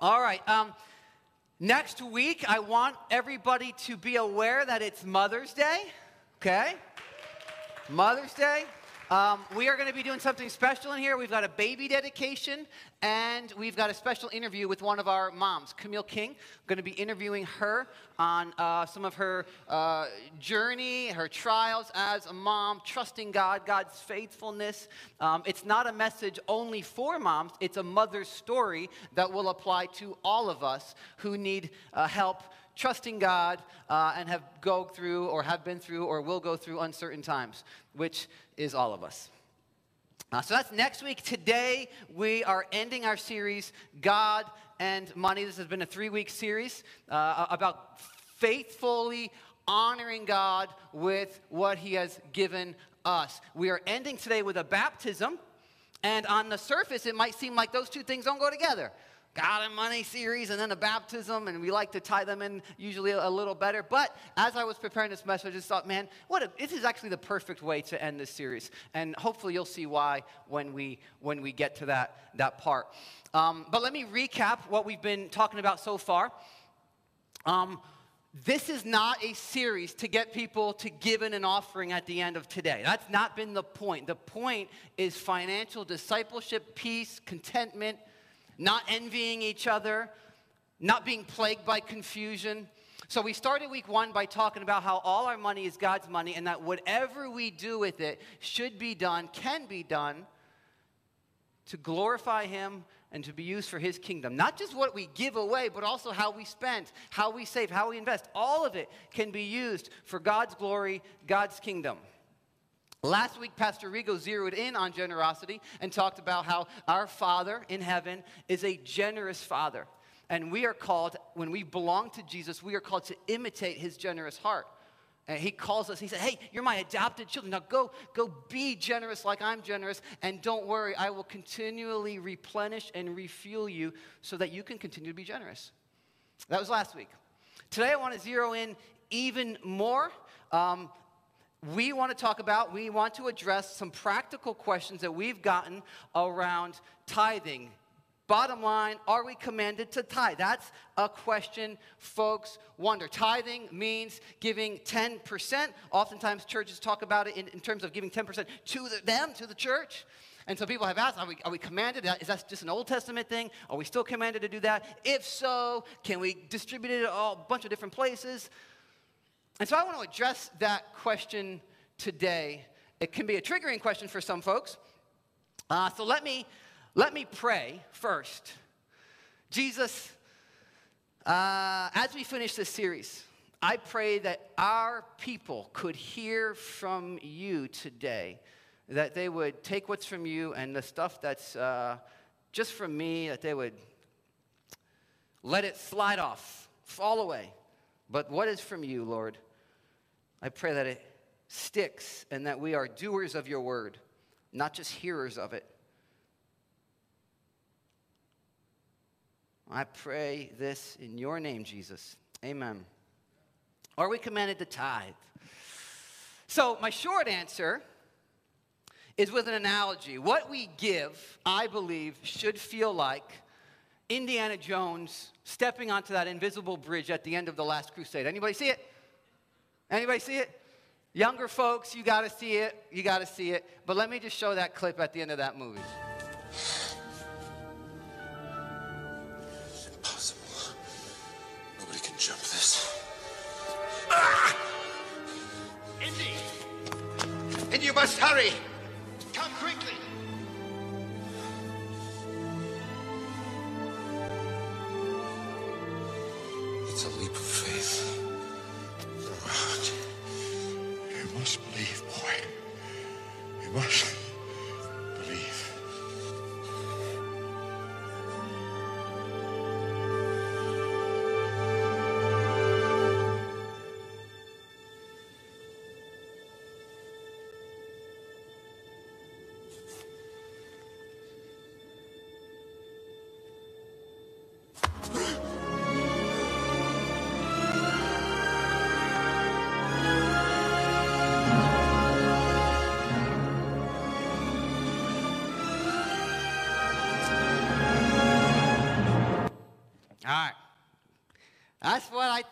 All right. Um, next week, I want everybody to be aware that it's Mother's Day. Okay? Mother's Day. Um, we are going to be doing something special in here. We've got a baby dedication, and we've got a special interview with one of our moms, Camille King. Going to be interviewing her on uh, some of her uh, journey, her trials as a mom, trusting God, God's faithfulness. Um, it's not a message only for moms, it's a mother's story that will apply to all of us who need uh, help trusting God uh, and have go through or have been through or will go through uncertain times, which is all of us. Uh, so that's next week. Today, we are ending our series, God and Money. This has been a three week series uh, about faithfully honoring God with what He has given us. We are ending today with a baptism. And on the surface, it might seem like those two things don't go together. God and Money series and then a baptism, and we like to tie them in usually a, little better. But as I was preparing this message, I just thought, man, what a, this is actually the perfect way to end this series. And hopefully you'll see why when we, when we get to that, that part. Um, but let me recap what we've been talking about so far. Um, this is not a series to get people to give in an offering at the end of today. That's not been the point. The point is financial discipleship, peace, contentment, not envying each other, not being plagued by confusion. So we started week one by talking about how all our money is God's money and that whatever we do with it should be done, can be done to glorify Him and to be used for His kingdom. Not just what we give away, but also how we spend, how we save, how we invest. All of it can be used for God's glory, God's kingdom. Last week, Pastor Rigo zeroed in on generosity and talked about how our Father in heaven is a generous Father. And we are called, when we belong to Jesus, we are called to imitate his generous heart. And he calls us, he said, Hey, you're my adopted children. Now go, go be generous like I'm generous. And don't worry, I will continually replenish and refuel you so that you can continue to be generous. That was last week. Today, I want to zero in even more. Um, we want to talk about, we want to address some practical questions that we've gotten around tithing. Bottom line, are we commanded to tithe? That's a question folks wonder. Tithing means giving 10%. Oftentimes, churches talk about it in, in terms of giving 10% to the, them, to the church. And so people have asked, are we, are we commanded? Is that just an Old Testament thing? Are we still commanded to do that? If so, can we distribute it a bunch of different places? And so I want to address that question today. It can be a triggering question for some folks. Uh, so let me, let me pray first. Jesus, uh, as we finish this series, I pray that our people could hear from you today, that they would take what's from you and the stuff that's uh, just from me, that they would let it slide off, fall away. But what is from you, Lord? I pray that it sticks and that we are doers of your word, not just hearers of it. I pray this in your name, Jesus. Amen. Are we commanded to tithe? So, my short answer is with an analogy. What we give, I believe, should feel like Indiana Jones stepping onto that invisible bridge at the end of the last crusade. Anybody see it? Anybody see it? Younger folks, you got to see it. You got to see it. But let me just show that clip at the end of that movie. Impossible. Nobody can jump this. Ah! Indy! Indy, you must hurry!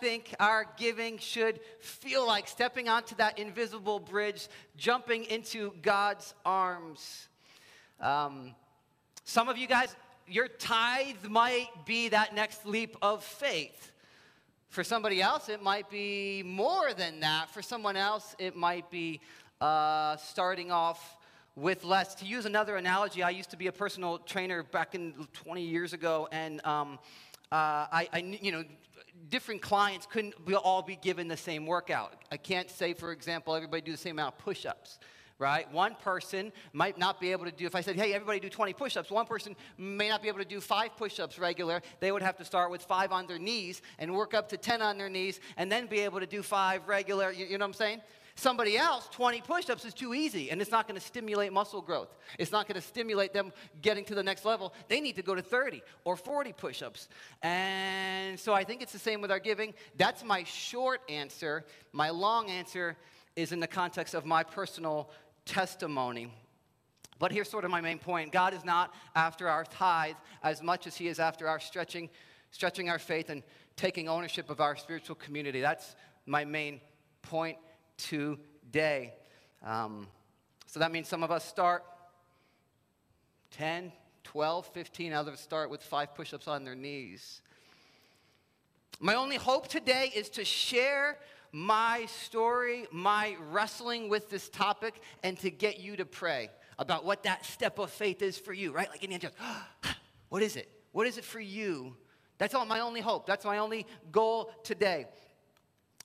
Think our giving should feel like stepping onto that invisible bridge, jumping into God's arms. Um, some of you guys, your tithe might be that next leap of faith. For somebody else, it might be more than that. For someone else, it might be uh, starting off with less. To use another analogy, I used to be a personal trainer back in 20 years ago, and um, uh, I, I, you know, different clients couldn't all be given the same workout. I can't say, for example, everybody do the same amount of push-ups right? One person might not be able to do, if I said, hey, everybody do 20 push ups, one person may not be able to do five push ups regular. They would have to start with five on their knees and work up to 10 on their knees and then be able to do five regular. You, you know what I'm saying? Somebody else, 20 push ups is too easy and it's not going to stimulate muscle growth. It's not going to stimulate them getting to the next level. They need to go to 30 or 40 push ups. And so I think it's the same with our giving. That's my short answer. My long answer is in the context of my personal testimony. But here's sort of my main point God is not after our tithe as much as He is after our stretching, stretching our faith and taking ownership of our spiritual community. That's my main point today. Um, so that means some of us start 10, 12, 15, others start with five push ups on their knees. My only hope today is to share my story, my wrestling with this topic, and to get you to pray about what that step of faith is for you, right? Like Indiana Jones. what is it? What is it for you? That's all my only hope. That's my only goal today.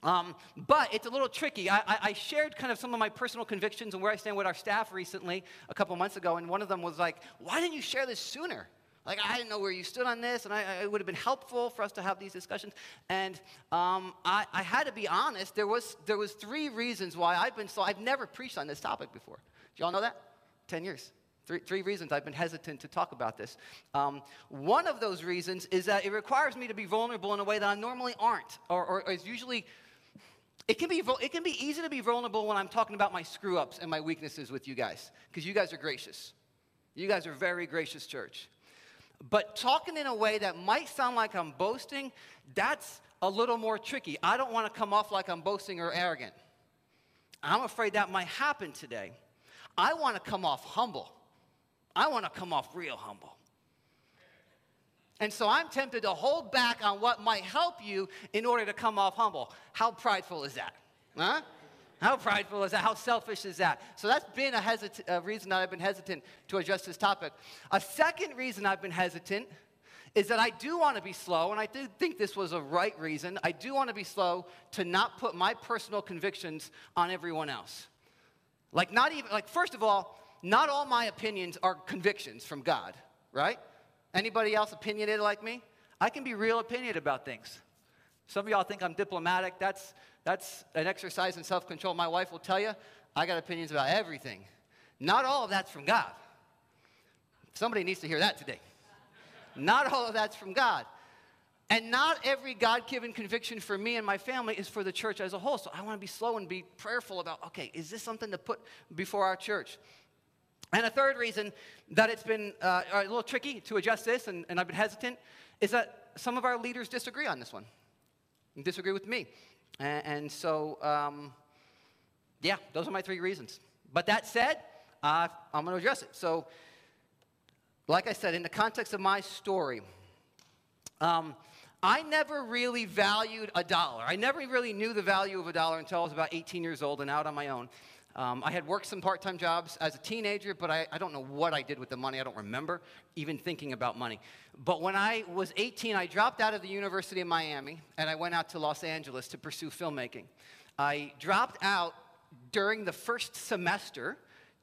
Um, but it's a little tricky. I, I, I, shared kind of some of my personal convictions and where I stand with our staff recently, a couple months ago, and one of them was like, Why didn't you share this sooner? Like, I didn't know where you stood on this, and I, it would have been helpful for us to have these discussions. And um, I, I, had to be honest. There was, there was three reasons why I've been so, I've never preached on this topic before. Do y'all know that? 10 years. Three, three reasons I've been hesitant to talk about this. Um, one of those reasons is that it requires me to be vulnerable in a way that I normally aren't, or, or, or is usually it can, be, it can be easy to be vulnerable when I'm talking about my screw ups and my weaknesses with you guys, because you guys are gracious. You guys are very gracious, church. But talking in a way that might sound like I'm boasting, that's a little more tricky. I don't want to come off like I'm boasting or arrogant. I'm afraid that might happen today. I want to come off humble. I want to come off real humble. And so I'm tempted to hold back on what might help you in order to come off humble. How prideful is that? Huh? How prideful is that? How selfish is that? So that's been a, hesit- a reason that I've been hesitant to address this topic. A second reason I've been hesitant is that I do want to be slow, and I do think this was a right reason. I do want to be slow to not put my personal convictions on everyone else. Like, not even, like, first of all, not all my opinions are convictions from God, right? Anybody else opinionated like me? I can be real opinionated about things. Some of y'all think I'm diplomatic. That's, that's an exercise in self control. My wife will tell you, I got opinions about everything. Not all of that's from God. Somebody needs to hear that today. Not all of that's from God. And not every God given conviction for me and my family is for the church as a whole. So I want to be slow and be prayerful about okay, is this something to put before our church? And a third reason that it's been uh, a little tricky to adjust this, and, and I've been hesitant, is that some of our leaders disagree on this one, disagree with me. And, and so, um, yeah, those are my three reasons. But that said, uh, I'm going to address it. So, like I said, in the context of my story, um, I never really valued a dollar. I never really knew the value of a dollar until I was about 18 years old and out on my own. Um, I had worked some part time jobs as a teenager, but I, I, don't know what I did with the money. I don't remember even thinking about money. But when I was 18, I dropped out of the University of Miami and I went out to Los Angeles to pursue filmmaking. I dropped out during the first semester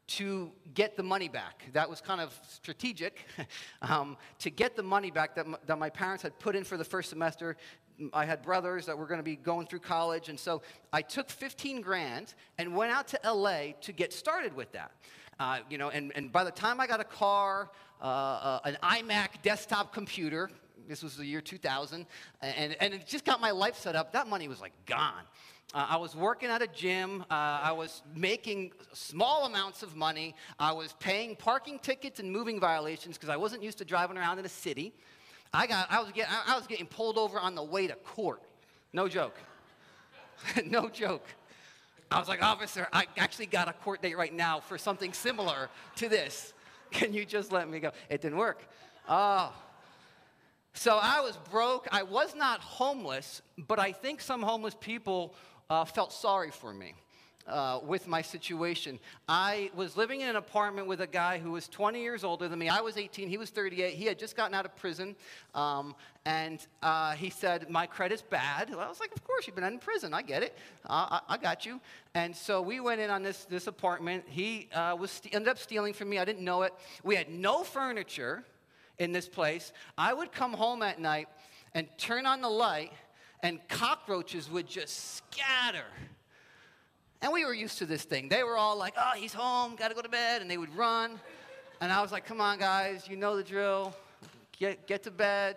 to get the money back. That was kind of strategic um, to get the money back that, that my parents had put in for the first semester I had brothers that were going to be going through college, and so I took 15 grand and went out to LA to get started with that. Uh, you know, and, and by the time I got a car, uh, uh, an iMac desktop computer, this was the year 2000, and, and it just got my life set up, that money was like gone. Uh, I was working at a gym. Uh, I was making small amounts of money. I was paying parking tickets and moving violations because I wasn't used to driving around in a city. I, got, I, was getting, I was getting pulled over on the way to court. No joke. no joke. I was like, officer, I actually got a court date right now for something similar to this. Can you just let me go? It didn't work. Oh. So I was broke. I was not homeless, but I think some homeless people uh, felt sorry for me uh, with my situation. I was living in an apartment with a guy who was 20 years older than me. I was 18, he was 38. He had just gotten out of prison. Um, and uh, he said, My credit's bad. Well, I was like, Of course, you've been in prison. I get it. Uh, I, I, got you. And so we went in on this, this apartment. He uh, was st- ended up stealing from me. I didn't know it. We had no furniture in this place. I would come home at night and turn on the light, and cockroaches would just scatter and we were used to this thing. They were all like, oh, he's home, gotta go to bed, and they would run. And I was like, come on, guys, you know the drill. Get, get to bed.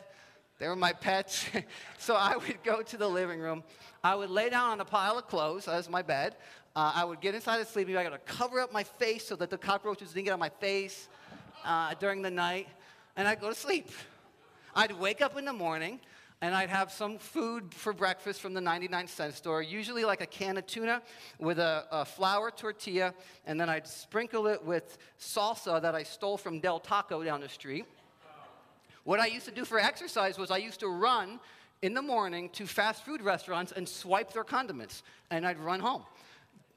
They were my pets. so I would go to the living room. I would lay down on a pile of clothes as my bed. Uh, I would get inside the sleeping bag. I would cover up my face so that the cockroaches didn't get on my face uh, during the night. And I'd go to sleep. I'd wake up in the morning and I'd have some food for breakfast from the 99 cent store, usually like a can of tuna with a, a, flour tortilla, and then I'd sprinkle it with salsa that I stole from Del Taco down the street. What I used to do for exercise was I used to run in the morning to fast food restaurants and swipe their condiments, and I'd run home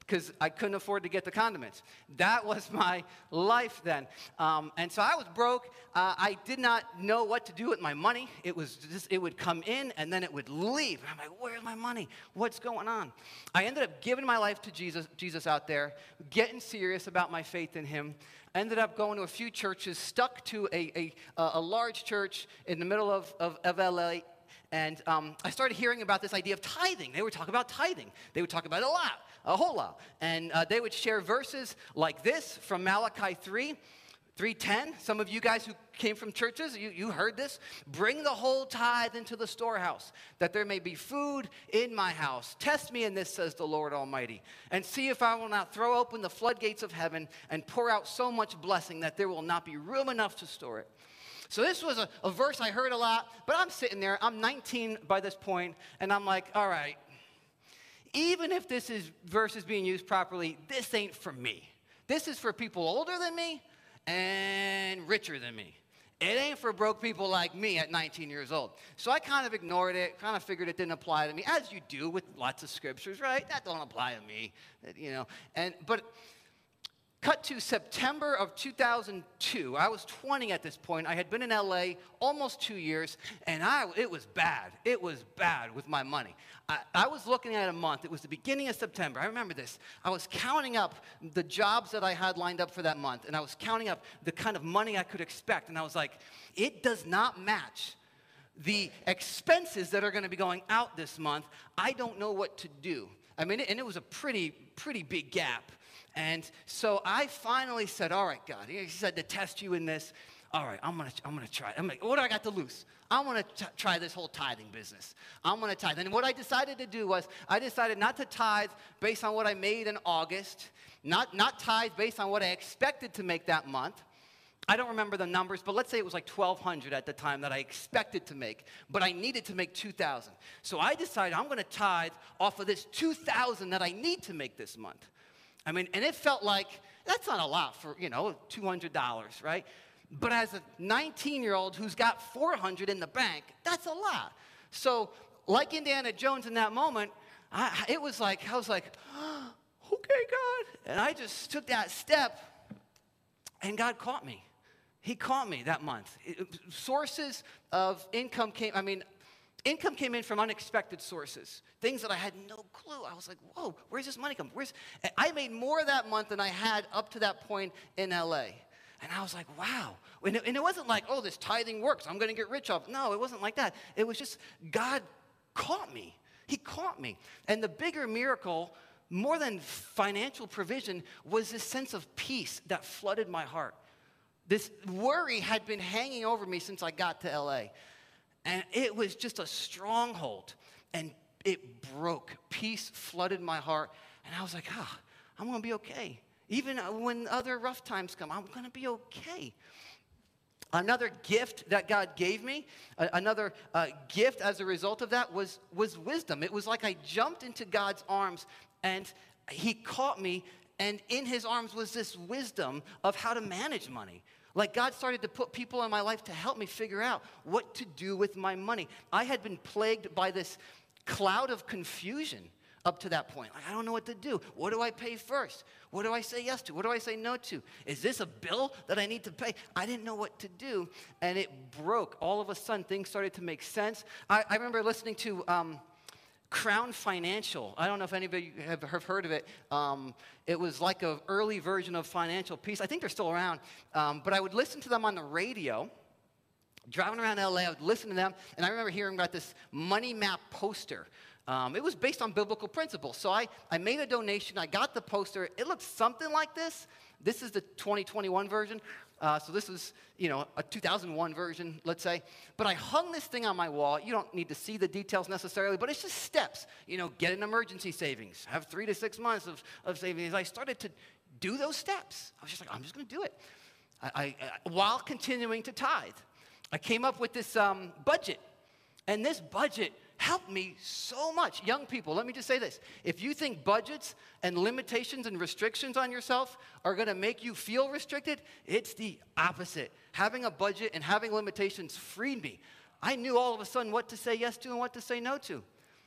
because I couldn't afford to get the condiments. That was my life then. Um, and so I was broke. Uh, I did not know what to do with my money. It was just, it would come in and then it would leave. And I'm like, where's my money? What's going on? I ended up giving my life to Jesus, Jesus out there, getting serious about my faith in him. Ended up going to a few churches, stuck to a, a, a large church in the middle of, of, of LA, and um, I started hearing about this idea of tithing. They would talk about tithing. They would talk about it a lot a whole lot. And uh, they would share verses like this from Malachi 3. 310 some of you guys who came from churches you, you heard this bring the whole tithe into the storehouse that there may be food in my house test me in this says the lord almighty and see if i will not throw open the floodgates of heaven and pour out so much blessing that there will not be room enough to store it so this was a, a verse i heard a lot but i'm sitting there i'm 19 by this point and i'm like all right even if this is verse is being used properly, this ain't for me. This is for people older than me and richer than me. It ain't for broke people like me at 19 years old. So I kind of ignored it, kind of figured it didn't apply to me, as you do with lots of scriptures, right? That don't apply to me, you know. And but Cut to September of 2002. I was 20 at this point. I had been in LA almost two years, and I, it was bad. It was bad with my money. I, I was looking at a month. It was the beginning of September. I remember this. I was counting up the jobs that I had lined up for that month, and I was counting up the kind of money I could expect. And I was like, it does not match the expenses that are going to be going out this month. I don't know what to do. I mean, and it was a pretty, pretty big gap. And so I finally said, All right, God. He said to test you in this. All right, I'm gonna, I'm gonna try. I'm like, what do I got to lose? I want to try this whole tithing business. I'm gonna tithe. And what I decided to do was, I decided not to tithe based on what I made in August, not, not tithe based on what I expected to make that month. I don't remember the numbers, but let's say it was like 1200 at the time that I expected to make, but I needed to make 2000. So I decided I'm going to tithe off of this 2000 that I need to make this month. I mean, and it felt like that's not a lot for, you know, $200, right? But as a 19 year old who's got 400 in the bank, that's a lot. So, like Indiana Jones in that moment, I, it was like, I was like, oh, okay, God. And I just took that step, and God caught me. He caught me that month. It, sources of income came, I mean, income came in from unexpected sources, things that I had no clue. I was like, whoa, where's this money come? Where's I made more that month than I had up to that point in LA. And I was like, wow. And it, wasn't like, oh, this tithing works. I'm going to get rich off. No, it wasn't like that. It was just God caught me. He caught me. And the bigger miracle, more than financial provision, was this sense of peace that flooded my heart. This worry had been hanging over me since I got to LA. And it was just a stronghold. And it broke. Peace flooded my heart. And I was like, ah, oh, I'm going to be okay. Even when other rough times come, I'm going to be okay. Another gift that God gave me, another uh, gift as a result of that was, was wisdom. It was like I jumped into God's arms and He caught me, and in His arms was this wisdom of how to manage money. Like God started to put people in my life to help me figure out what to do with my money. I had been plagued by this cloud of confusion up to that point. Like, I don't know what to do. What do I pay first? What do I say yes to? What do I say no to? Is this a bill that I need to pay? I didn't know what to do, and it broke. All of a sudden, things started to make sense. I, I remember listening to. Um, Crown Financial. I don't know if anybody have, have heard of it. Um, it was like an early version of Financial Peace. I think they're still around. Um, but I would listen to them on the radio. Driving around LA, I would listen to them, and I remember hearing about this money map poster. Um, it was based on biblical principles. So I, I made a donation, I got the poster. It looked something like this. This is the 2021 version. Uh, so this is, you know, a 2001 version, let's say. But I hung this thing on my wall. You don't need to see the details necessarily, but it's just steps. You know, get an emergency savings, have three to six months of, of savings. I started to do those steps. I was just like, I'm just going to do it. I, I, I, while continuing to tithe. I came up with this um, budget. And this budget helped me so much. Young people, let me just say this. If you think budgets and limitations and restrictions on yourself are going to make you feel restricted, it's the opposite. Having a budget and having limitations freed me. I knew all of a sudden what to say yes to and what to say no to.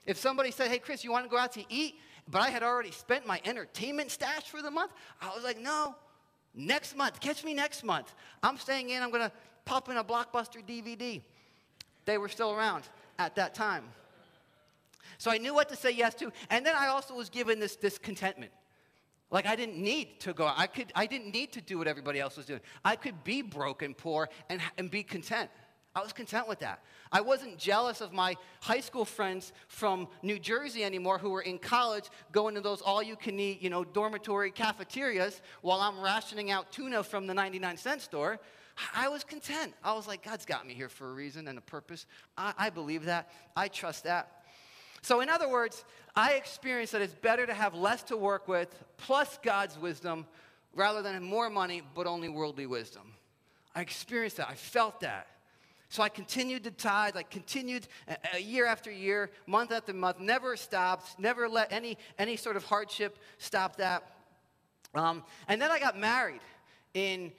If somebody said, hey, Chris, you want to go out to eat? But I had already spent my entertainment stash for the month, I was like, no, next month. Catch me next month. I'm staying in, I'm going to pop in a blockbuster DVD. They were still around at that time. So I knew what to say yes to. And then I also was given this, discontentment. Like I didn't need to go. I, could, I didn't need to do what everybody else was doing. I could be broke and poor and, and be content. I was content with that. I wasn't jealous of my high school friends from New Jersey anymore who were in college going to those all you can eat, you know, dormitory cafeterias while I'm rationing out tuna from the 99 cent store. I was content. I was like, God's got me here for a reason and a purpose. I, I believe that. I trust that. So, in other words, I experienced that it's better to have less to work with plus God's wisdom rather than more money but only worldly wisdom. I experienced that. I felt that. So I continued to tithe. I continued a, a year after year, month after month, never stopped, never let any, any sort of hardship stop that. Um, and then I got married in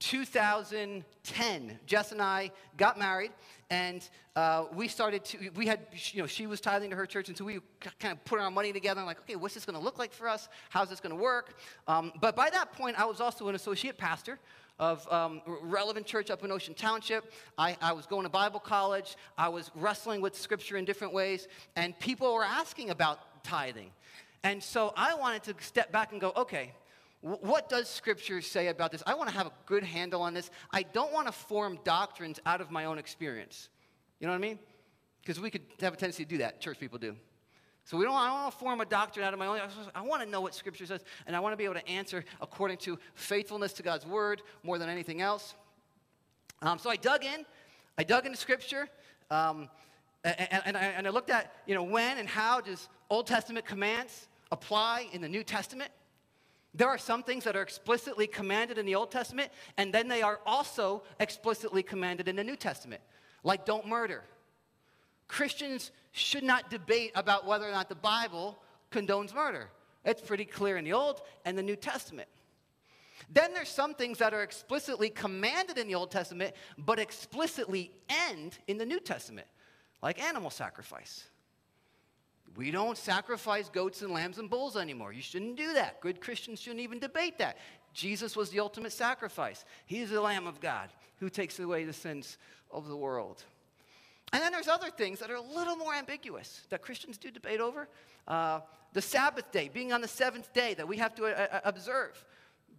2010, Jess and I got married, and uh, we started to, we had, you know, she was tithing to her church, and so we kind of put our money together and like, okay, what's this going to look like for us? How's this going to work? Um, but by that point, I was also an associate pastor of um, relevant church up in Ocean Township. I, I was going to Bible college. I was wrestling with scripture in different ways, and people were asking about tithing. And so I wanted to step back and go, okay, what does Scripture say about this? I want to have a good handle on this. I don't want to form doctrines out of my own experience. You know what I mean? Because we could have a tendency to do that. Church people do. So we don't, I don't want to form a doctrine out of my own. I want to know what Scripture says, and I want to be able to answer according to faithfulness to God's Word more than anything else. Um, so I dug in. I dug into Scripture, um, and, and, I, and I looked at, you know, when and how does Old Testament commands apply in the New Testament? There are some things that are explicitly commanded in the Old Testament, and then they are also explicitly commanded in the New Testament, like don't murder. Christians should not debate about whether or not the Bible condones murder. It's pretty clear in the Old and the New Testament. Then there's some things that are explicitly commanded in the Old Testament, but explicitly end in the New Testament, like animal sacrifice. We don't sacrifice goats and lambs and bulls anymore. You shouldn't do that. Good Christians shouldn't even debate that. Jesus was the ultimate sacrifice. He's the Lamb of God who takes away the sins of the world. And then there's other things that are a little more ambiguous that Christians do debate over. Uh, the Sabbath day, being on the seventh day that we have to uh, uh observe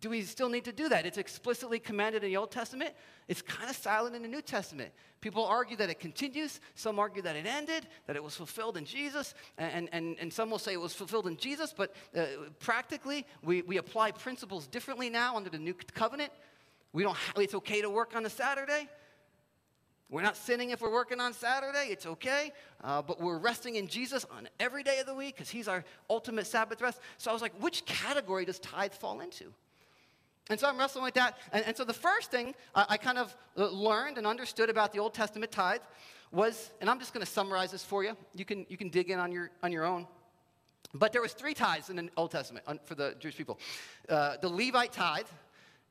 do we still need to do that? It's explicitly commanded in the Old Testament. It's kind of silent in the New Testament. People argue that it continues. Some argue that it ended, that it was fulfilled in Jesus. And, and, and some will say it was fulfilled in Jesus, but uh, practically, we, we apply principles differently now under the New Covenant. We don't, it's okay to work on a Saturday. We're not sinning if we're working on Saturday. It's okay. Uh, but we're resting in Jesus on every day of the week because He's our ultimate Sabbath rest. So I was like, which category does tithe fall into? And so I'm wrestling with that. And, and so the first thing I, I kind of uh, learned and understood about the Old Testament tithe was, and I'm just going to summarize this for you. You can, you can dig in on your, on your own. But there was three tithes in the Old Testament for the Jewish people. Uh, the Levite tithe,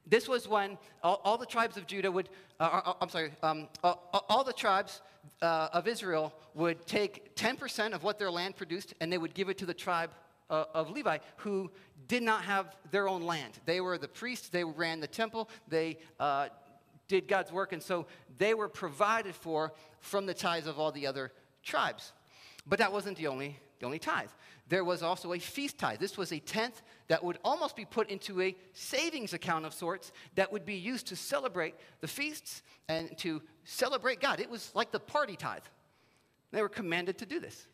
this was when all, all the tribes of Judah would, uh, uh, uh I'm sorry, um, all, all, the tribes uh, of Israel would take 10% of what their land produced and they would give it to the tribe of Levi who did not have their own land. They were the priests, they ran the temple, they uh, did God's work, and so they were provided for from the tithes of all the other tribes. But that wasn't the only, the only tithe. There was also a feast tithe. This was a tenth that would almost be put into a savings account of sorts that would be used to celebrate the feasts and to celebrate God. It was like the party tithe. They were commanded to do this.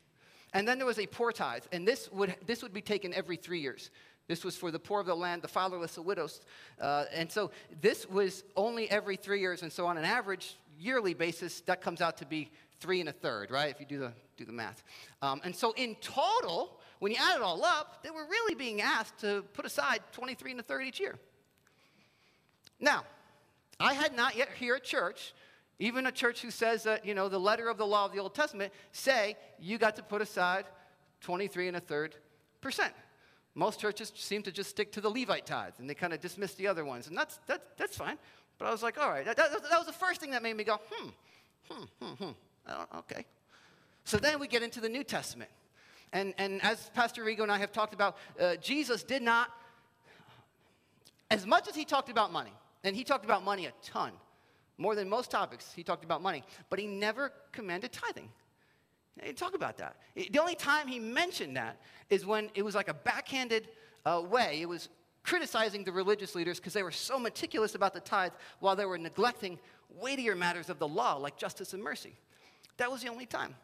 And then there was a poor tithe, and this would, this would be taken every three years. This was for the poor of the land, the fatherless, the widows. Uh, and so this was only every three years. And so on an average yearly basis, that comes out to be three and a third, right? If you do the, do the math. Um, and so in total, when you add it all up, they were really being asked to put aside 23 and a third each year. Now, I had not yet here at church, even a church who says that, you know, the letter of the law of the Old Testament say you got to put aside 23 and a third percent. Most churches seem to just stick to the Levite tithe and they kind of dismiss the other ones. And that's, that, that's fine. But I was like, all right, that, that, that was the first thing that made me go, hmm, hmm, hmm, hmm. okay. So then we get into the New Testament. And, and as Pastor Rigo and I have talked about, uh, Jesus did not, as much as he talked about money, and he talked about money a ton, more than most topics, he talked about money, but he never commanded tithing. He Talk about that. The only time he mentioned that is when it was like a backhanded uh, way. It was criticizing the religious leaders because they were so meticulous about the tithe while they were neglecting weightier matters of the law like justice and mercy. That was the only time.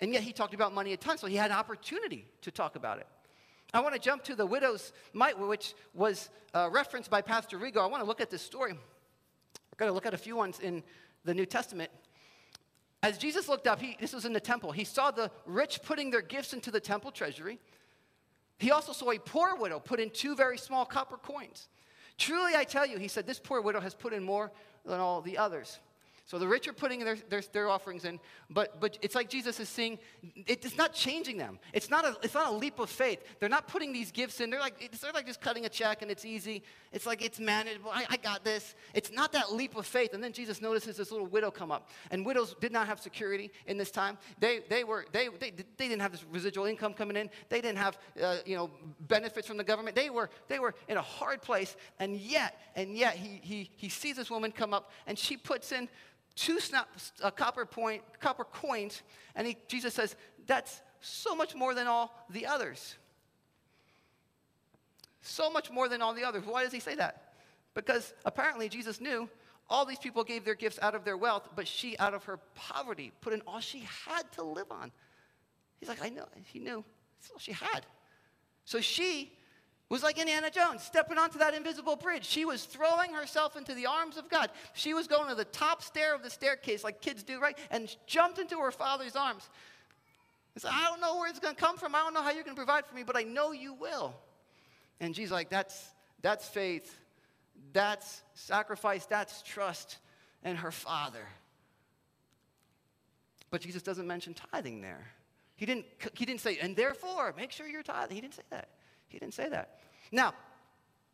And yet he talked about money a ton, so he had opportunity to talk about it. I want to jump to the widow's mite, which was uh, referenced by Pastor Rigo. I want to look at this story. We're going to look at a few ones in the New Testament. As Jesus looked up, he, this was in the temple, he saw the rich putting their gifts into the temple treasury. He also saw a poor widow put in two very small copper coins. Truly, I tell you, he said, this poor widow has put in more than all the others. So the rich are putting their, their, their, offerings in, but, but it's like Jesus is saying, it's not changing them. It's not, a, it's not a leap of faith. They're not putting these gifts in. They're like, they're like just cutting a check and it's easy. It's like it's manageable. I, I got this. It's not that leap of faith. And then Jesus notices this little widow come up. And widows did not have security in this time. They, they, were, they, they, they didn't have this residual income coming in. They didn't have uh, you know, benefits from the government. They were, they were in a hard place. And yet, and yet he, he, he sees this woman come up and she puts in two snap, uh, copper, point, copper coins, and he, Jesus says, that's so much more than all the others. So much more than all the others. Why does he say that? Because apparently Jesus knew all these people gave their gifts out of their wealth, but she, out of her poverty, put in all she had to live on. He's like, I know. He knew. That's all she had. So she was like Indiana Jones stepping onto that invisible bridge. She was throwing herself into the arms of God. She was going to the top stair of the staircase, like kids do, right? And jumped into her father's arms. Said, I don't know where it's going to come from. I don't know how you're going to provide for me, but I know you will. And she's like, that's, that's faith. That's sacrifice. That's trust in her father. But Jesus doesn't mention tithing there. He didn't, he didn't say, and therefore, make sure you're tithing. He didn't say that. He didn't say that. Now,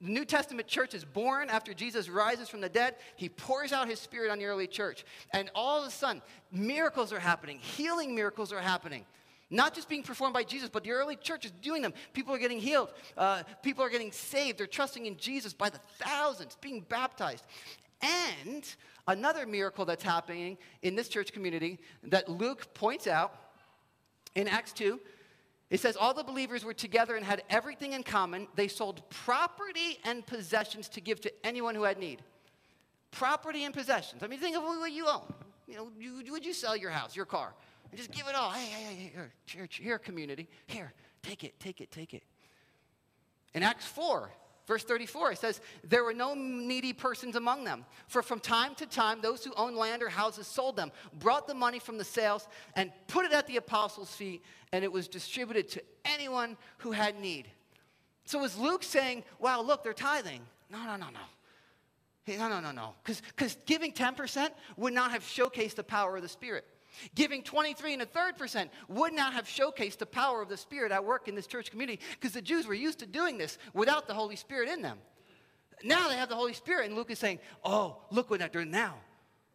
the New Testament church is born after Jesus rises from the dead. He pours out his spirit on the early church. And all of a sudden, miracles are happening, healing miracles are happening. Not just being performed by Jesus, but the early church is doing them. People are getting healed. Uh, people are getting saved. They're trusting in Jesus by the thousands, being baptized. And another miracle that's happening in this church community that Luke points out in Acts 2 it says all the believers were together and had everything in common. They sold property and possessions to give to anyone who had need. Property and possessions. I mean, think of what you own. You know, you, would you sell your house, your car, and just give it all? Hey, hey, hey, here, church, here, community, here, take it, take it, take it. In Acts 4, Verse 34, it says, There were no needy persons among them. For from time to time, those who owned land or houses sold them, brought the money from the sales, and put it at the apostles' feet, and it was distributed to anyone who had need. So is Luke saying, Wow, look, they're tithing? No, no, no, no. No, no, no, no. Because giving 10% would not have showcased the power of the Spirit. Giving 23 and a third percent would not have showcased the power of the Spirit at work in this church community because the Jews were used to doing this without the Holy Spirit in them. Now they have the Holy Spirit, and Luke is saying, Oh, look what they're doing now.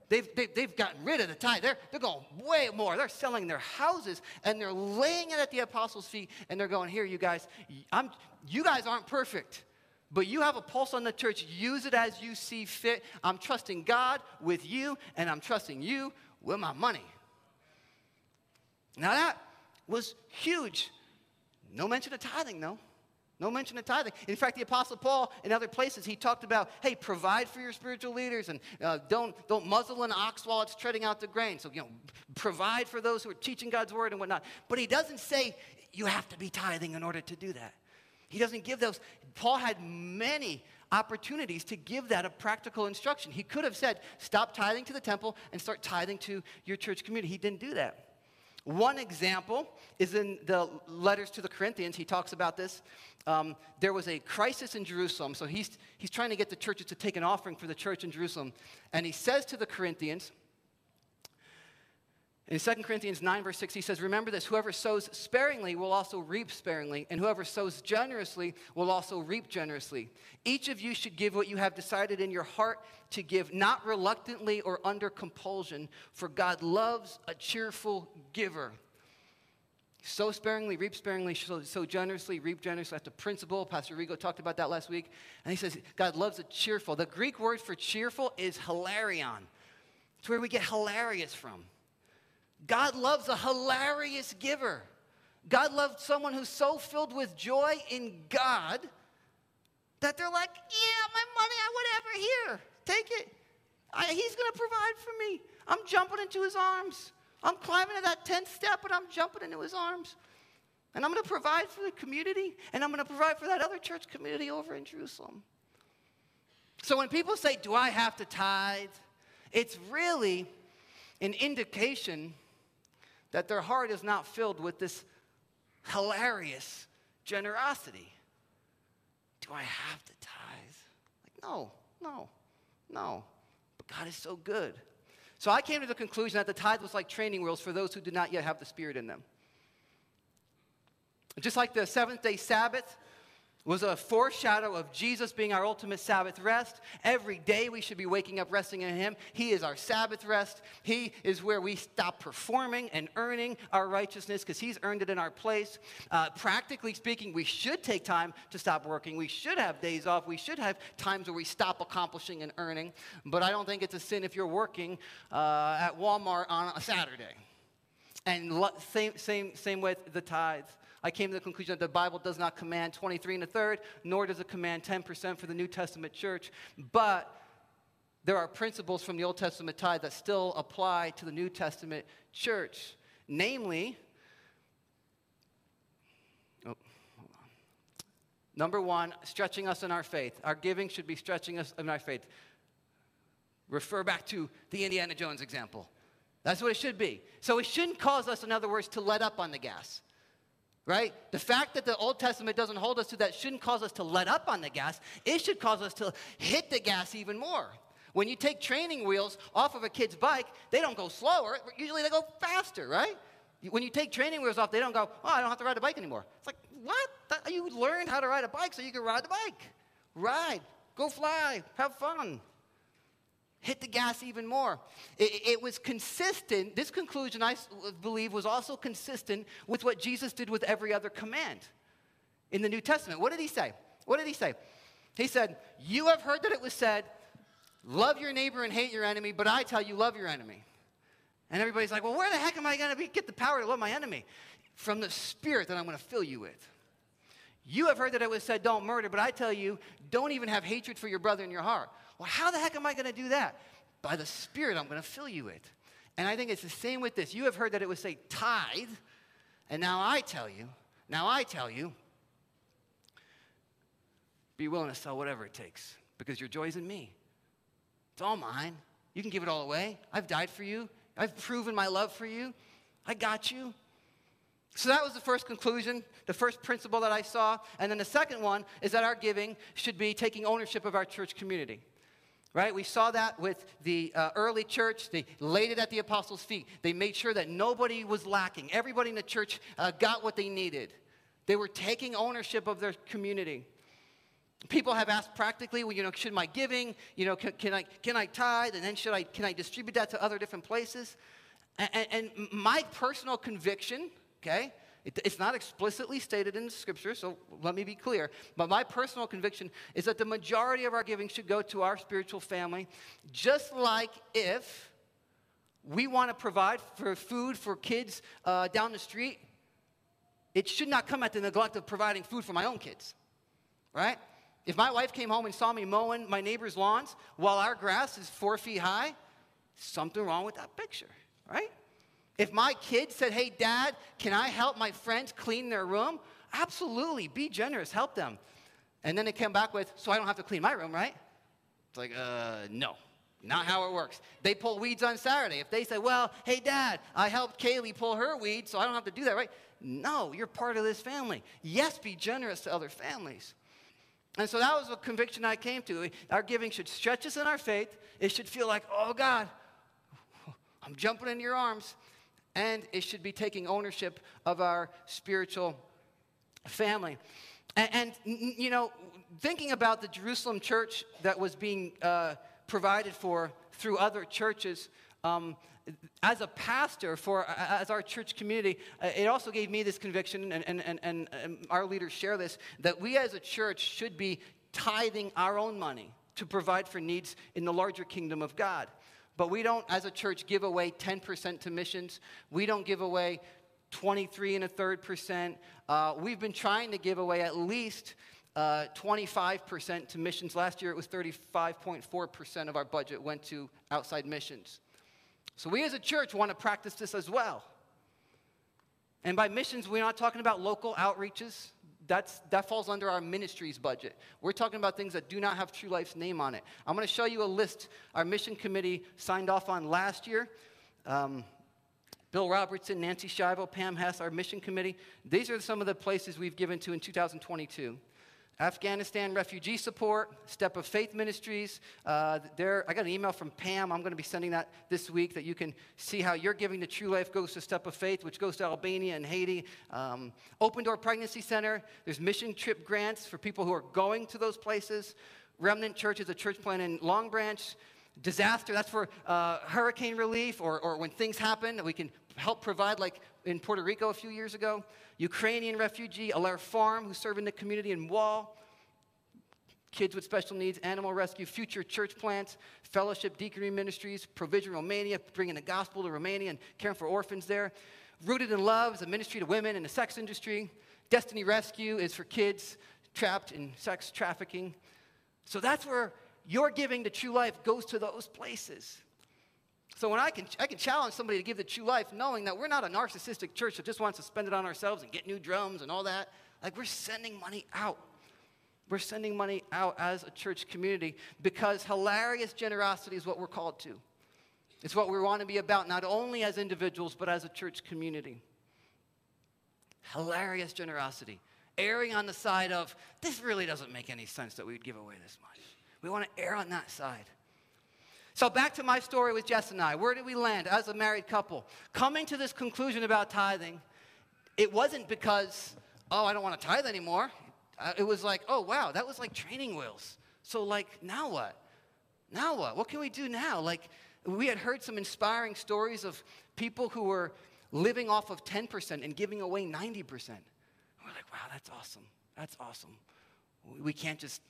They've, they've, they've gotten rid of the tithe. They're, they're going way more. They're selling their houses and they're laying it at the apostles' feet and they're going, Here, you guys, I'm, you guys aren't perfect, but you have a pulse on the church. Use it as you see fit. I'm trusting God with you and I'm trusting you with my money. Now that was huge. No mention of tithing, though. No mention of tithing. In fact, the Apostle Paul, in other places, he talked about, hey, provide for your spiritual leaders and uh, don't, don't muzzle an ox while it's treading out the grain. So, you know, provide for those who are teaching God's word and whatnot. But he doesn't say you have to be tithing in order to do that. He doesn't give those. Paul had many opportunities to give that a practical instruction. He could have said, stop tithing to the temple and start tithing to your church community. He didn't do that. One example is in the letters to the Corinthians. He talks about this. Um, there was a crisis in Jerusalem. So he's, he's trying to get the churches to take an offering for the church in Jerusalem. And he says to the Corinthians, in 2 Corinthians 9, verse 6, he says, Remember this whoever sows sparingly will also reap sparingly, and whoever sows generously will also reap generously. Each of you should give what you have decided in your heart to give, not reluctantly or under compulsion, for God loves a cheerful giver. Sow sparingly, reap sparingly, sow, generously, reap generously. That's a principle. Pastor Rigo talked about that last week. And he says, God loves a cheerful. The Greek word for cheerful is hilaron. It's where we get hilarious from. God loves a hilarious giver. God loves someone who's so filled with joy in God that they're like, yeah, my money, I whatever, here, take it. I, he's going to provide for me. I'm jumping into his arms. I'm climbing to that 10th step and I'm jumping into his arms. And I'm going to provide for the community and I'm going to provide for that other church community over in Jerusalem. So when people say, Do I have to tithe? It's really an indication that their heart is not filled with this hilarious generosity. Do I have to tithe? Like, no, no, no. But God is so good. So I came to the conclusion that the tithe was like training wheels for those who did not yet have the Spirit in them. Just like the seventh day Sabbath was a foreshadow of Jesus being our ultimate Sabbath rest. Every day we should be waking up resting in Him. He is our Sabbath rest. He is where we stop performing and earning our righteousness because He's earned it in our place. Uh, practically speaking, we should take time to stop working. We should have days off. We should have times where we stop accomplishing and earning. But I don't think it's a sin if you're working uh, at Walmart on a Saturday. And same, same, same with the tithes. I came to the conclusion that the Bible does not command 23 and a third, nor does it command 10% for the New Testament church. But there are principles from the Old Testament tithe that still apply to the New Testament church. Namely, oh, number one, stretching us in our faith. Our giving should be stretching us in our faith. Refer back to the Indiana Jones example. That's what it should be. So it shouldn't cause us, in other words, to let up on the gas right? The fact that the Old Testament doesn't hold us to that shouldn't cause us to let up on the gas. It should cause us to hit the gas even more. When you take training wheels off of a kid's bike, they don't go slower. Usually they go faster, right? When you take training wheels off, they don't go, oh, I don't have to ride a bike anymore. It's like, what? You learned how to ride a bike so you can ride the bike. Ride, go fly, have fun hit the gas even more. It, it, was consistent, this conclusion, I believe, was also consistent with what Jesus did with every other command in the New Testament. What did he say? What did he say? He said, You have heard that it was said, love your neighbor and hate your enemy, but I tell you, love your enemy. And everybody's like, Well, where the heck am I going to get the power to love my enemy? From the spirit that I'm going to fill you with. You have heard that it was said, Don't murder, but I tell you, don't even have hatred for your brother in your heart. Well, how the heck am I going to do that? By the Spirit, I'm going to fill you with. And I think it's the same with this. You have heard that it was say tithe, and now I tell you, now I tell you, be willing to sell whatever it takes because your joy is in me. It's all mine. You can give it all away. I've died for you. I've proven my love for you. I got you. So that was the first conclusion, the first principle that I saw. And then the second one is that our giving should be taking ownership of our church community. Right? We saw that with the uh, early church. They laid it at the apostles' feet. They made sure that nobody was lacking. Everybody in the church uh, got what they needed. They were taking ownership of their community. People have asked practically, well, you know, should my giving, you know, can, can I, can I tithe? And then should I, can I distribute that to other different places? And, and my personal conviction, okay, it, it's not explicitly stated in the scripture, so let me be clear. But my personal conviction is that the majority of our giving should go to our spiritual family, just like if we want to provide for food for kids uh, down the street, it should not come at the neglect of providing food for my own kids, right? If my wife came home and saw me mowing my neighbor's lawns while our grass is four feet high, something wrong with that picture, right? If my kids said, hey, dad, can I help my friends clean their room? Absolutely, be generous, help them. And then they come back with, so I don't have to clean my room, right? It's like, uh, no, not how it works. They pull weeds on Saturday. If they say, well, hey, dad, I helped Kaylee pull her weeds, so I don't have to do that, right? No, you're part of this family. Yes, be generous to other families. And so that was a conviction I came to. Our giving should stretch us in our faith. It should feel like, oh, God, I'm jumping in your arms and it should be taking ownership of our spiritual family. And, and you know, thinking about the Jerusalem church that was being uh, provided for through other churches, um, as a pastor for as our church community, uh, it also gave me this conviction, and, and, and, and our leaders share this, that we as a church should be tithing our own money to provide for needs in the larger kingdom of God. But we don't, as a church, give away 10% to missions. We don't give away 23 and a third percent. Uh, we've been trying to give away at least uh, 25% to missions. Last year it was 35.4% of our budget went to outside missions. So we as a church want to practice this as well. And by missions, we're not talking about local outreaches that's, that falls under our ministries budget. We're talking about things that do not have True Life's name on it. I'm going to show you a list our mission committee signed off on last year. Um, Bill Robertson, Nancy Shivo, Pam Hess, our mission committee. These are some of the places we've given to in 2022. Afghanistan Refugee Support, Step of Faith Ministries. Uh, there, I got an email from Pam. I'm going to be sending that this week that you can see how your giving to True Life goes to Step of Faith, which goes to Albania and Haiti. Um, Open Door Pregnancy Center. There's mission trip grants for people who are going to those places. Remnant Church is a church plant in Long Branch. Disaster, that's for uh, hurricane relief or, or when things happen we can help provide, like in Puerto Rico a few years ago. Ukrainian refugee, Allaire Farm, who serve in the community in Wall, kids with special needs, animal rescue, future church plants, fellowship, deaconry ministries, provision Romania, bringing the gospel to Romania and caring for orphans there. Rooted in Love is a ministry to women in the sex industry. Destiny Rescue is for kids trapped in sex trafficking. So that's where your giving to True Life goes to those places. So when I can, I can challenge somebody to give the true life, knowing that we're not a narcissistic church that just wants to spend it on ourselves and get new drums and all that. Like we're sending money out. We're sending money out as a church community because hilarious generosity is what we're called to. It's what we want to be about, not only as individuals, but as a church community. Hilarious generosity. Erring on the side of, this really doesn't make any sense that we would give away this much. We want to err on that side. So, back to my story with Jess and I. Where did we land as a married couple? Coming to this conclusion about tithing, it wasn't because, oh, I don't want to tithe anymore. Uh, it was like, oh, wow, that was like training wheels. So, like, now what? Now what? What can we do now? Like, we had heard some inspiring stories of people who were living off of 10% and giving away 90%. And we're like, wow, that's awesome. That's awesome. We can't just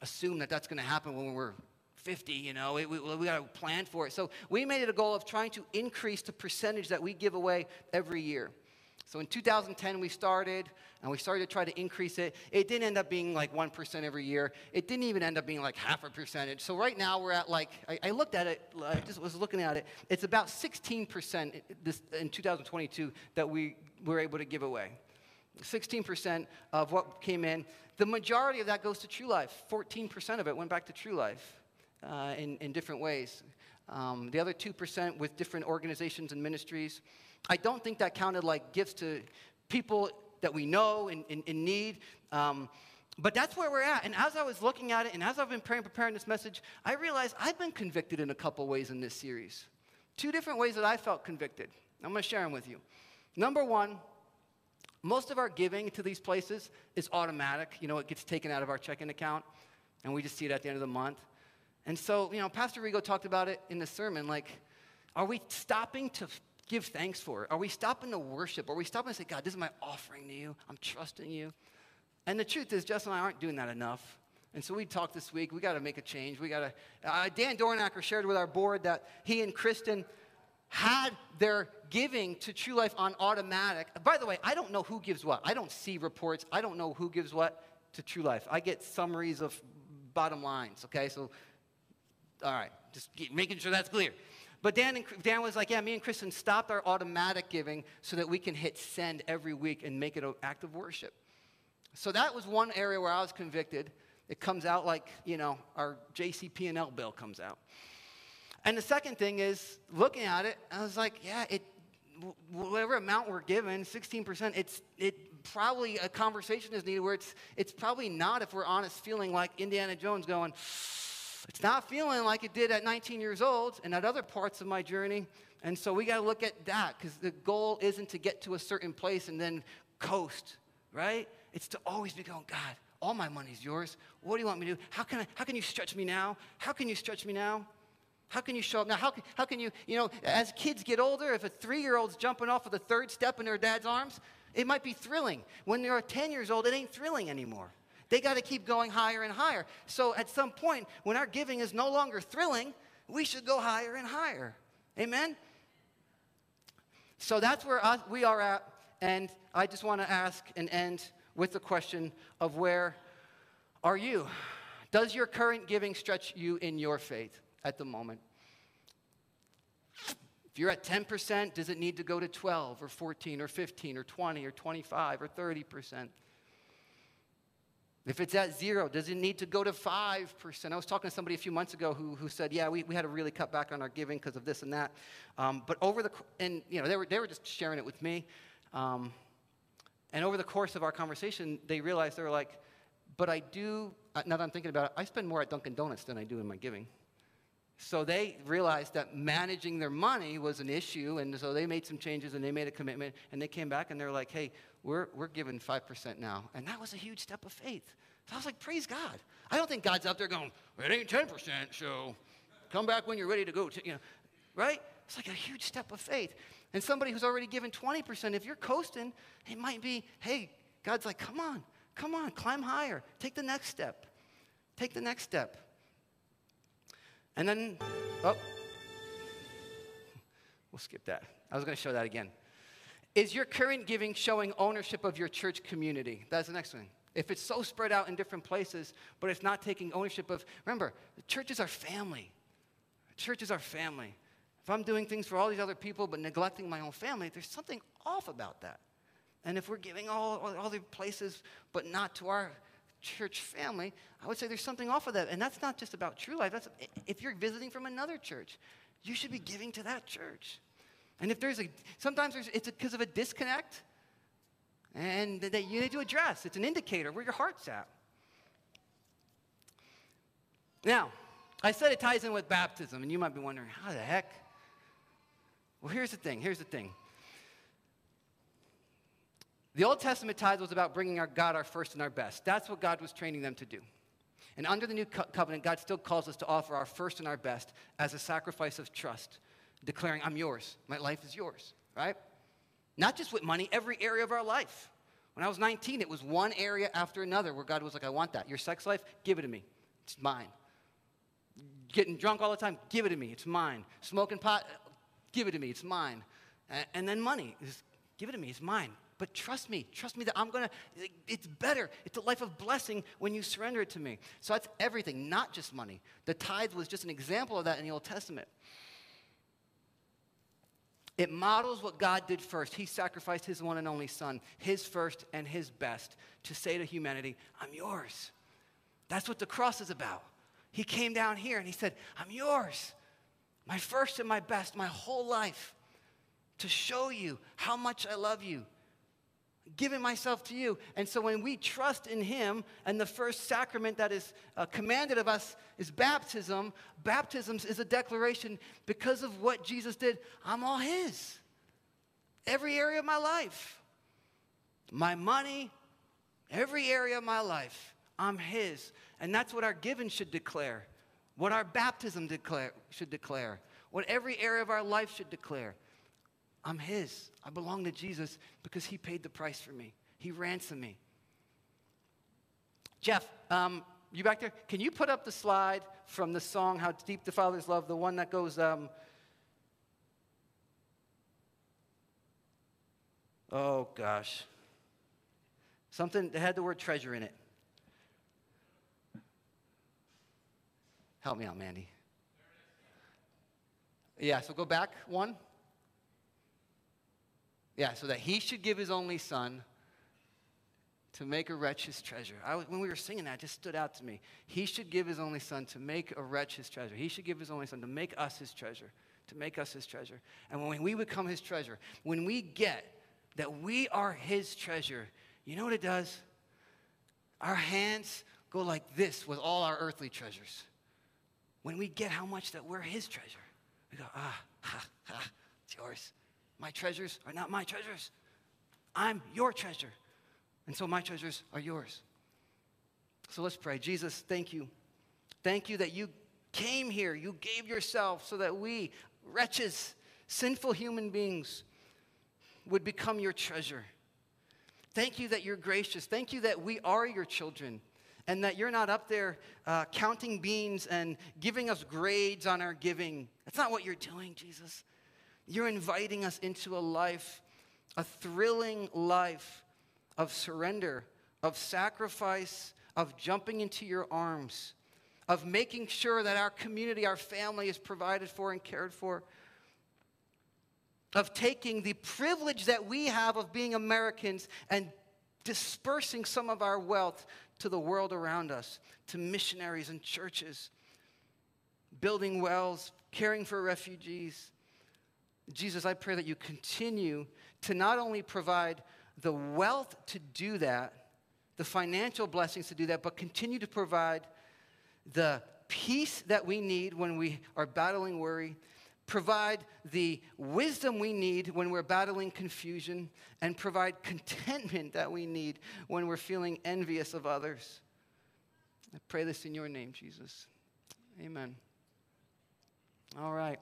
assume that that's going to happen when we're 50, you know, we, we, we got to plan for it. So we made it a goal of trying to increase the percentage that we give away every year. So in 2010, we started, and we started to try to increase it. It didn't end up being like 1% every year. It didn't even end up being like half a percentage. So right now, we're at like, I, I looked at it, I just was looking at it. It's about 16% this, in 2022 that we were able to give away. 16% of what came in. The majority of that goes to True Life. 14% of it went back to True Life uh, in, in different ways. Um, the other 2% with different organizations and ministries. I don't think that counted like gifts to people that we know in, in, in need. Um, but that's where we're at. And as I was looking at it and as I've been praying, preparing this message, I realized I've been convicted in a couple ways in this series. Two different ways that I felt convicted. I'm going to share them with you. Number one, most of our giving to these places is automatic. You know, it gets taken out of our checking account, and we just see it at the end of the month. And so, you know, Pastor Rigo talked about it in the sermon. Like, are we stopping to give thanks for it? Are we stopping to worship? Are we stopping to say, God, this is my offering to you? I'm trusting you. And the truth is, Justin and I aren't doing that enough. And so we talked this week. We got to make a change. We got to. Uh, Dan Dornacker shared with our board that he and Kristen had their giving to True Life on automatic. By the way, I don't know who gives what. I don't see reports. I don't know who gives what to True Life. I get summaries of bottom lines. Okay, so all right, just making sure that's clear. But Dan, and, Dan was like, yeah, me and Kristen stopped our automatic giving so that we can hit send every week and make it an act of worship. So that was one area where I was convicted. It comes out like, you know, our JCP&L bill comes out. And the second thing is, looking at it, I was like, yeah, it, whatever amount we're given, 16%, it's, it probably a conversation is needed where it's, it's probably not, if we're honest, feeling like Indiana Jones going, it's not feeling like it did at 19 years old and at other parts of my journey. And so we got to look at that because the goal isn't to get to a certain place and then coast, right? It's to always be going, God, all my money's yours. What do you want me to do? How can, I, how can you stretch me now? How can you stretch me now? How can you show up now? How can, how can you, you know, as kids get older, if a three year old's jumping off of the third step in their dad's arms, it might be thrilling. When they're 10 years old, it ain't thrilling anymore. They got to keep going higher and higher. So at some point, when our giving is no longer thrilling, we should go higher and higher. Amen? So that's where we are at. And I just want to ask and end with the question of where are you? Does your current giving stretch you in your faith at the moment? If you're at 10%, does it need to go to 12 or 14 or 15 or 20 or 25 or 30%? If it's at zero, does it need to go to 5%? I was talking to somebody a few months ago who, who said, yeah, we, we had to really cut back on our giving because of this and that. Um, but over the, and you know, they were, they were just sharing it with me. Um, and over the course of our conversation, they realized they were like, but I do, uh, now that I'm thinking about it, I spend more at Dunkin' Donuts than I do in my giving. So they realized that managing their money was an issue, and so they made some changes and they made a commitment, and they came back and they're like, hey, we're, we're giving 5% now. And that was a huge step of faith. So I was like, praise God. I don't think God's out there going, it ain't 10%, so come back when you're ready to go. To, you know, right? It's like a huge step of faith. And somebody who's already given 20%, if you're coasting, it might be, hey, God's like, come on, come on, climb higher. Take the next step. Take the next step. And then, oh, we'll skip that. I was going to show that again. Is your current giving showing ownership of your church community? That's the next one. If it's so spread out in different places, but it's not taking ownership of, remember, the church is our family. The church is our family. If I'm doing things for all these other people but neglecting my own family, there's something off about that. And if we're giving all, all, the places but not to our church family, I would say there's something off of that. And that's not just about true life. That's, if you're visiting from another church, you should be giving to that church. And if there's a, sometimes there's, it's because of a disconnect and that you need to address. It's an indicator where your heart's at. Now, I said it ties in with baptism, and you might be wondering, how the heck? Well, here's the thing. Here's the thing. The Old Testament tithe was about bringing our God our first and our best. That's what God was training them to do. And under the new co- covenant, God still calls us to offer our first and our best as a sacrifice of trust declaring, I'm yours. My life is yours, right? Not just with money, every area of our life. When I was 19, it was one area after another where God was like, I want that. Your sex life, give it to me. It's mine. Getting drunk all the time, give it to me. It's mine. Smoking pot, give it to me. It's mine. And then money, is, give it to me. It's mine. But trust me, trust me that I'm gonna, it's better. It's a life of blessing when you surrender it to me. So that's everything, not just money. The tithe was just an example of that in the Old Testament. It models what God did first. He sacrificed his one and only son, his first and his best, to say to humanity, I'm yours. That's what the cross is about. He came down here and he said, I'm yours, my first and my best, my whole life, to show you how much I love you. Giving myself to you. And so when we trust in Him, and the first sacrament that is uh, commanded of us is baptism, baptism is a declaration because of what Jesus did, I'm all His. Every area of my life, my money, every area of my life, I'm His. And that's what our giving should declare, what our baptism declare, should declare, what every area of our life should declare. I'm His. I belong to Jesus because He paid the price for me. He ransomed me. Jeff, um, you back there? Can you put up the slide from the song "How Deep the Father's Love"? The one that goes. Um, oh gosh, something that had the word treasure in it. Help me out, Mandy. Yeah, so go back one. Yeah, so that he should give his only son to make a wretch his treasure. I, when we were singing that, it just stood out to me. He should give his only son to make a wretch his treasure. He should give his only son to make us his treasure, to make us his treasure. And when we become his treasure, when we get that we are his treasure, you know what it does? Our hands go like this with all our earthly treasures. When we get how much that we're his treasure, we go, ah, ha, ha, it's yours. My treasures are not my treasures. I'm your treasure. And so my treasures are yours. So let's pray. Jesus, thank you. Thank you that you came here. You gave yourself so that we, wretches, sinful human beings, would become your treasure. Thank you that you're gracious. Thank you that we are your children and that you're not up there uh, counting beans and giving us grades on our giving. That's not what you're doing, Jesus. You're inviting us into a life, a thrilling life of surrender, of sacrifice, of jumping into your arms, of making sure that our community, our family is provided for and cared for, of taking the privilege that we have of being Americans and dispersing some of our wealth to the world around us, to missionaries and churches, building wells, caring for refugees, Jesus, I pray that you continue to not only provide the wealth to do that, the financial blessings to do that, but continue to provide the peace that we need when we are battling worry, provide the wisdom we need when we're battling confusion, and provide contentment that we need when we're feeling envious of others. I pray this in your name, Jesus. Amen. All right.